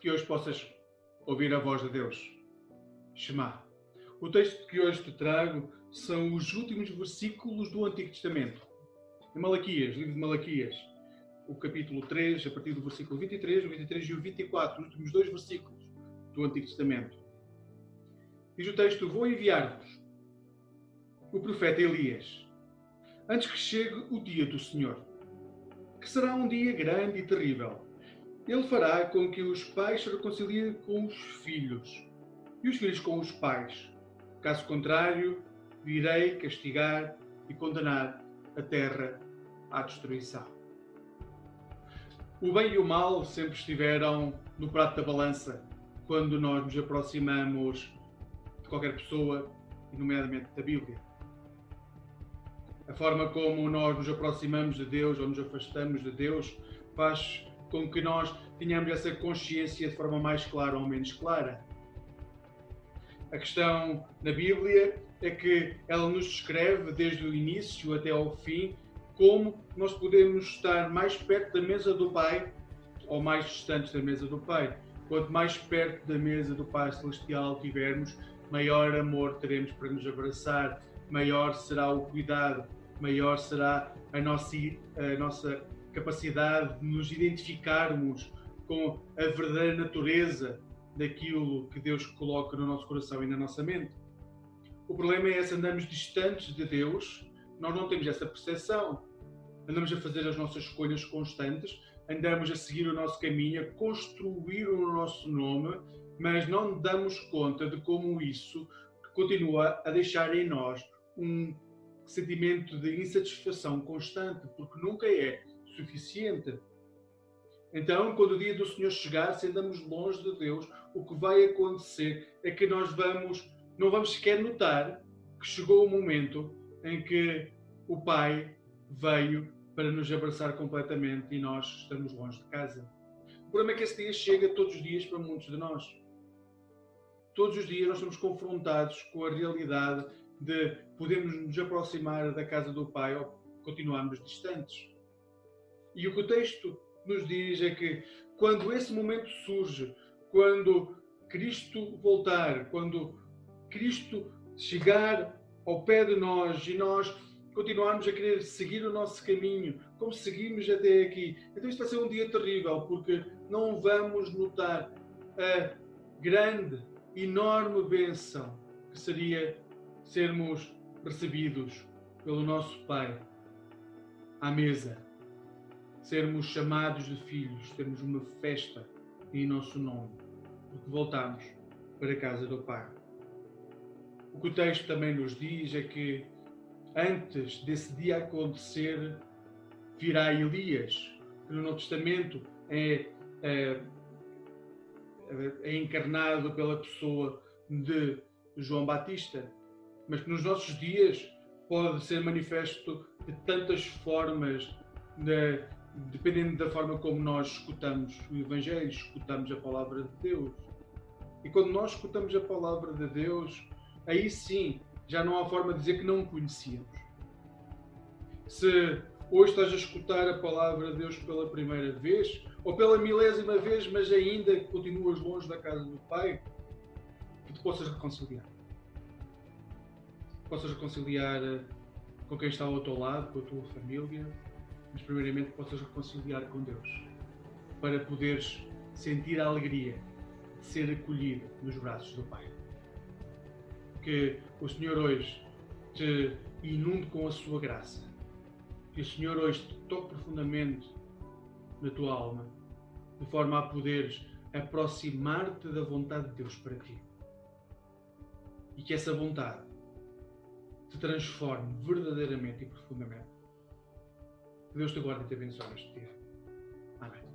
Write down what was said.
que hoje possas ouvir a voz de Deus. Shema. O texto que hoje te trago são os últimos versículos do Antigo Testamento. Em Malaquias, livro de Malaquias, o capítulo 3, a partir do versículo 23, o 23 e o 24, os últimos dois versículos do Antigo Testamento. Diz o texto: Vou enviar-vos o profeta Elias, antes que chegue o dia do Senhor, que será um dia grande e terrível. Ele fará com que os pais se reconciliem com os filhos e os filhos com os pais. Caso contrário, virei castigar e condenar a terra à destruição. O bem e o mal sempre estiveram no prato da balança quando nós nos aproximamos de qualquer pessoa, nomeadamente da Bíblia. A forma como nós nos aproximamos de Deus ou nos afastamos de Deus faz com que nós tenhamos essa consciência de forma mais clara ou menos clara. A questão na Bíblia é que ela nos descreve desde o início até ao fim como nós podemos estar mais perto da mesa do Pai ou mais distantes da mesa do Pai. Quanto mais perto da mesa do Pai Celestial tivermos, maior amor teremos para nos abraçar, maior será o cuidado, maior será a nossa, a nossa capacidade de nos identificarmos com a verdadeira natureza daquilo que Deus coloca no nosso coração e na nossa mente. O problema é esse, andamos distantes de Deus, nós não temos essa percepção. Andamos a fazer as nossas escolhas constantes, andamos a seguir o nosso caminho, a construir o nosso nome, mas não damos conta de como isso continua a deixar em nós um sentimento de insatisfação constante, porque nunca é suficiente. Então, quando o dia do Senhor chegar, se andamos longe de Deus, o que vai acontecer é que nós vamos, não vamos sequer notar que chegou o momento em que o Pai veio para nos abraçar completamente e nós estamos longe de casa. O problema é que esse dia chega todos os dias para muitos de nós. Todos os dias nós somos confrontados com a realidade de podermos nos aproximar da casa do Pai ou continuarmos distantes. E o que o texto nos diz é que quando esse momento surge, quando Cristo voltar, quando Cristo chegar ao pé de nós e nós continuarmos a querer seguir o nosso caminho, como seguimos até aqui, então isto vai ser um dia terrível, porque não vamos notar a grande, enorme bênção que seria sermos recebidos pelo nosso Pai à mesa, sermos chamados de filhos, termos uma festa em nosso nome, porque voltamos para a casa do Pai. O que o texto também nos diz é que antes desse dia acontecer, virá Elias, que no Novo Testamento é, é, é encarnado pela pessoa de João Batista, mas que nos nossos dias pode ser manifesto de tantas formas, de, dependendo da forma como nós escutamos o Evangelho, escutamos a palavra de Deus. E quando nós escutamos a palavra de Deus, aí sim já não há forma de dizer que não o conhecíamos. Se hoje estás a escutar a palavra de Deus pela primeira vez, ou pela milésima vez, mas ainda continuas longe da casa do Pai, que te possas reconciliar possas reconciliar eh, com quem está ao teu lado, com a tua família, mas primeiramente possas reconciliar com Deus, para poderes sentir a alegria de ser acolhido nos braços do Pai. Que o Senhor hoje te inunde com a sua graça, que o Senhor hoje te toque profundamente na tua alma, de forma a poderes aproximar-te da vontade de Deus para ti. E que essa vontade te transforme verdadeiramente e profundamente. Deus te guarde e te abençoe neste dia. Amém.